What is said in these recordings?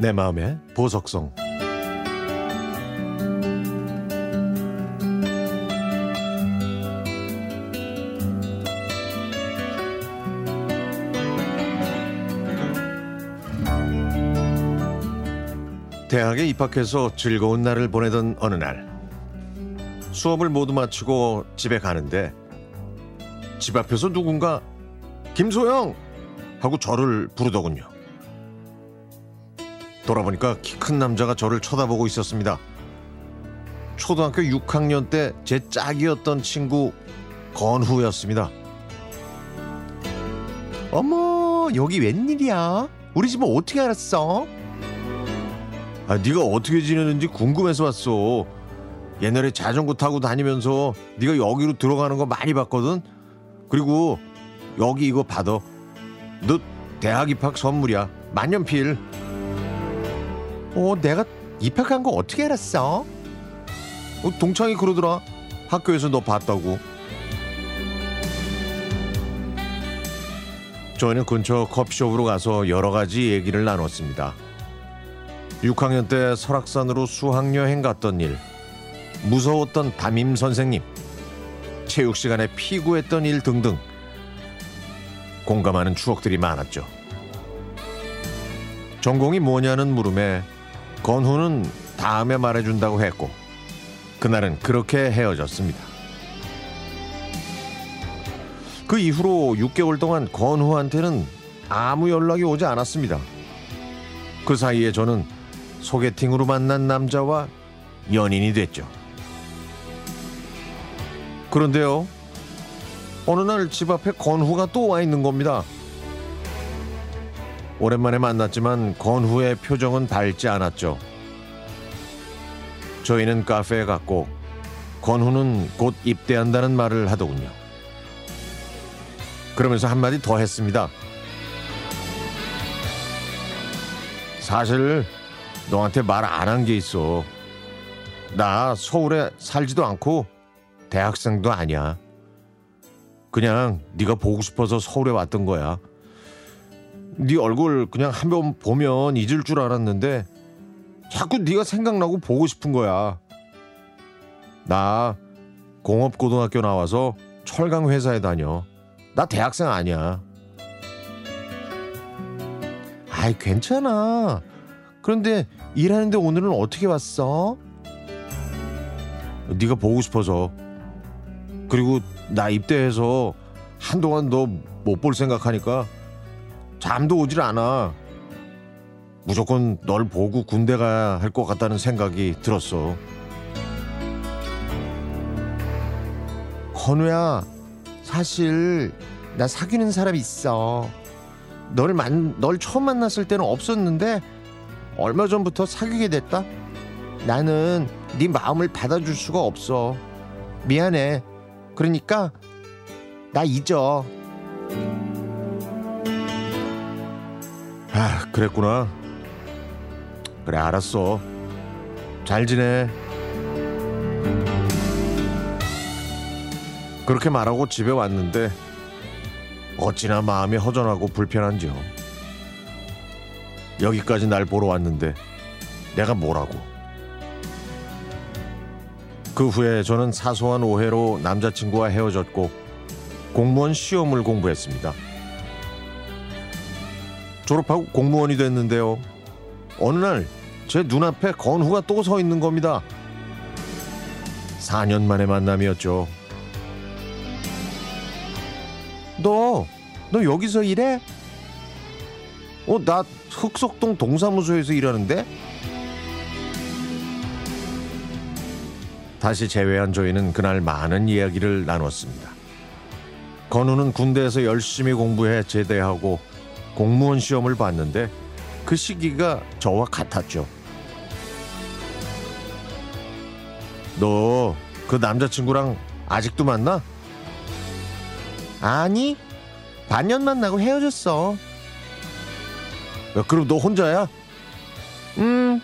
내 마음의 보석성 대학에 입학해서 즐거운 날을 보내던 어느 날 수업을 모두 마치고 집에 가는데 집 앞에서 누군가 김소영 하고 저를 부르더군요. 돌아보니까 키 큰 남자가 저를 쳐다보고 있었습니다. 초등학교 6학년 때 제 짝이었던 친구 건후였습니다. 어머 여기 웬일이야? 우리 집은 어떻게 알았어? 아, 네가 어떻게 지내는지 궁금해서 왔어. 옛날에 자전거 타고 다니면서 네가 여기로 들어가는 거 많이 봤거든. 그리고 여기 이거 받아. 너 대학 입학 선물이야. 만년필. 어, 내가 입학한 거 어떻게 알았어? 어, 동창이 그러더라. 학교에서 너 봤다고. 저희는 근처 커피숍으로 가서 여러 가지 얘기를 나눴습니다. 6학년 때 설악산으로 수학여행 갔던 일, 무서웠던 담임 선생님, 체육 시간에 피구했던 일 등등 공감하는 추억들이 많았죠. 전공이 뭐냐는 물음에 건후는 다음에 말해준다고 했고 그날은 그렇게 헤어졌습니다. 그 이후로 6개월 동안 건후한테는 아무 연락이 오지 않았습니다. 그 사이에 저는 소개팅으로 만난 남자와 연인이 됐죠. 그런데요, 어느 날 집 앞에 건후가 또 와 있는 겁니다. 오랜만에 만났지만 건후의 표정은 밝지 않았죠. 저희는 카페에 갔고 건후는 곧 입대한다는 말을 하더군요. 그러면서 한마디 더 했습니다. 사실 너한테 말 안 한 게 있어. 나 서울에 살지도 않고 대학생도 아니야. 그냥 네가 보고 싶어서 서울에 왔던 거야. 네 얼굴 그냥 한 번 보면 잊을 줄 알았는데 자꾸 네가 생각나고 보고 싶은 거야. 나 공업고등학교 나와서 철강 회사에 다녀. 나 대학생 아니야. 아이 괜찮아. 그런데 일하는데 오늘은 어떻게 왔어? 네가 보고 싶어서. 그리고 나 입대해서 한동안 너 못 볼 생각하니까 잠도 오질 않아. 무조건 널 보고 군대 가야 할 것 같다는 생각이 들었어. 건우야, 사실 나 사귀는 사람 있어. 너를 만, 널 처음 만났을 때는 없었는데 얼마 전부터 사귀게 됐다. 나는 네 마음을 받아줄 수가 없어. 미안해. 그러니까 나 잊어. 아, 그랬구나. 그래, 알았어. 잘 지내. 그렇게 말하고 집에 왔는데 어찌나 마음이 허전하고 불편한지요. 여기까지 날 보러 왔는데 내가 뭐라고. 그 후에 저는 사소한 오해로 남자친구와 헤어졌고 공무원 시험을 공부했습니다. 졸업하고 공무원이 됐는데요. 어느 날 제 눈앞에 건후가 또 서 있는 겁니다. 4년 만의 만남이었죠. 너, 너 여기서 일해? 어, 나 흑석동 동사무소에서 일하는데? 다시 재회한 저희는 그날 많은 이야기를 나눴습니다. 건우는 군대에서 열심히 공부해 제대하고 공무원 시험을 봤는데 그 시기가 저와 같았죠. 너 그 남자친구랑 아직도 만나? 아니, 반년 만나고 헤어졌어. 야, 그럼 너 혼자야? 음.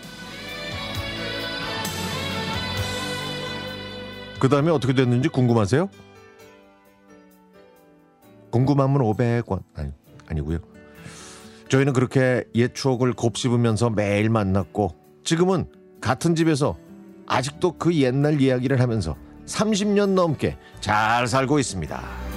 그 다음에 어떻게 됐는지 궁금하세요? 궁금하면 500원. 아니, 아니고요. 저희는 그렇게 옛 추억을 곱씹으면서 매일 만났고 지금은 같은 집에서 아직도 그 옛날 이야기를 하면서 30년 넘게 잘 살고 있습니다.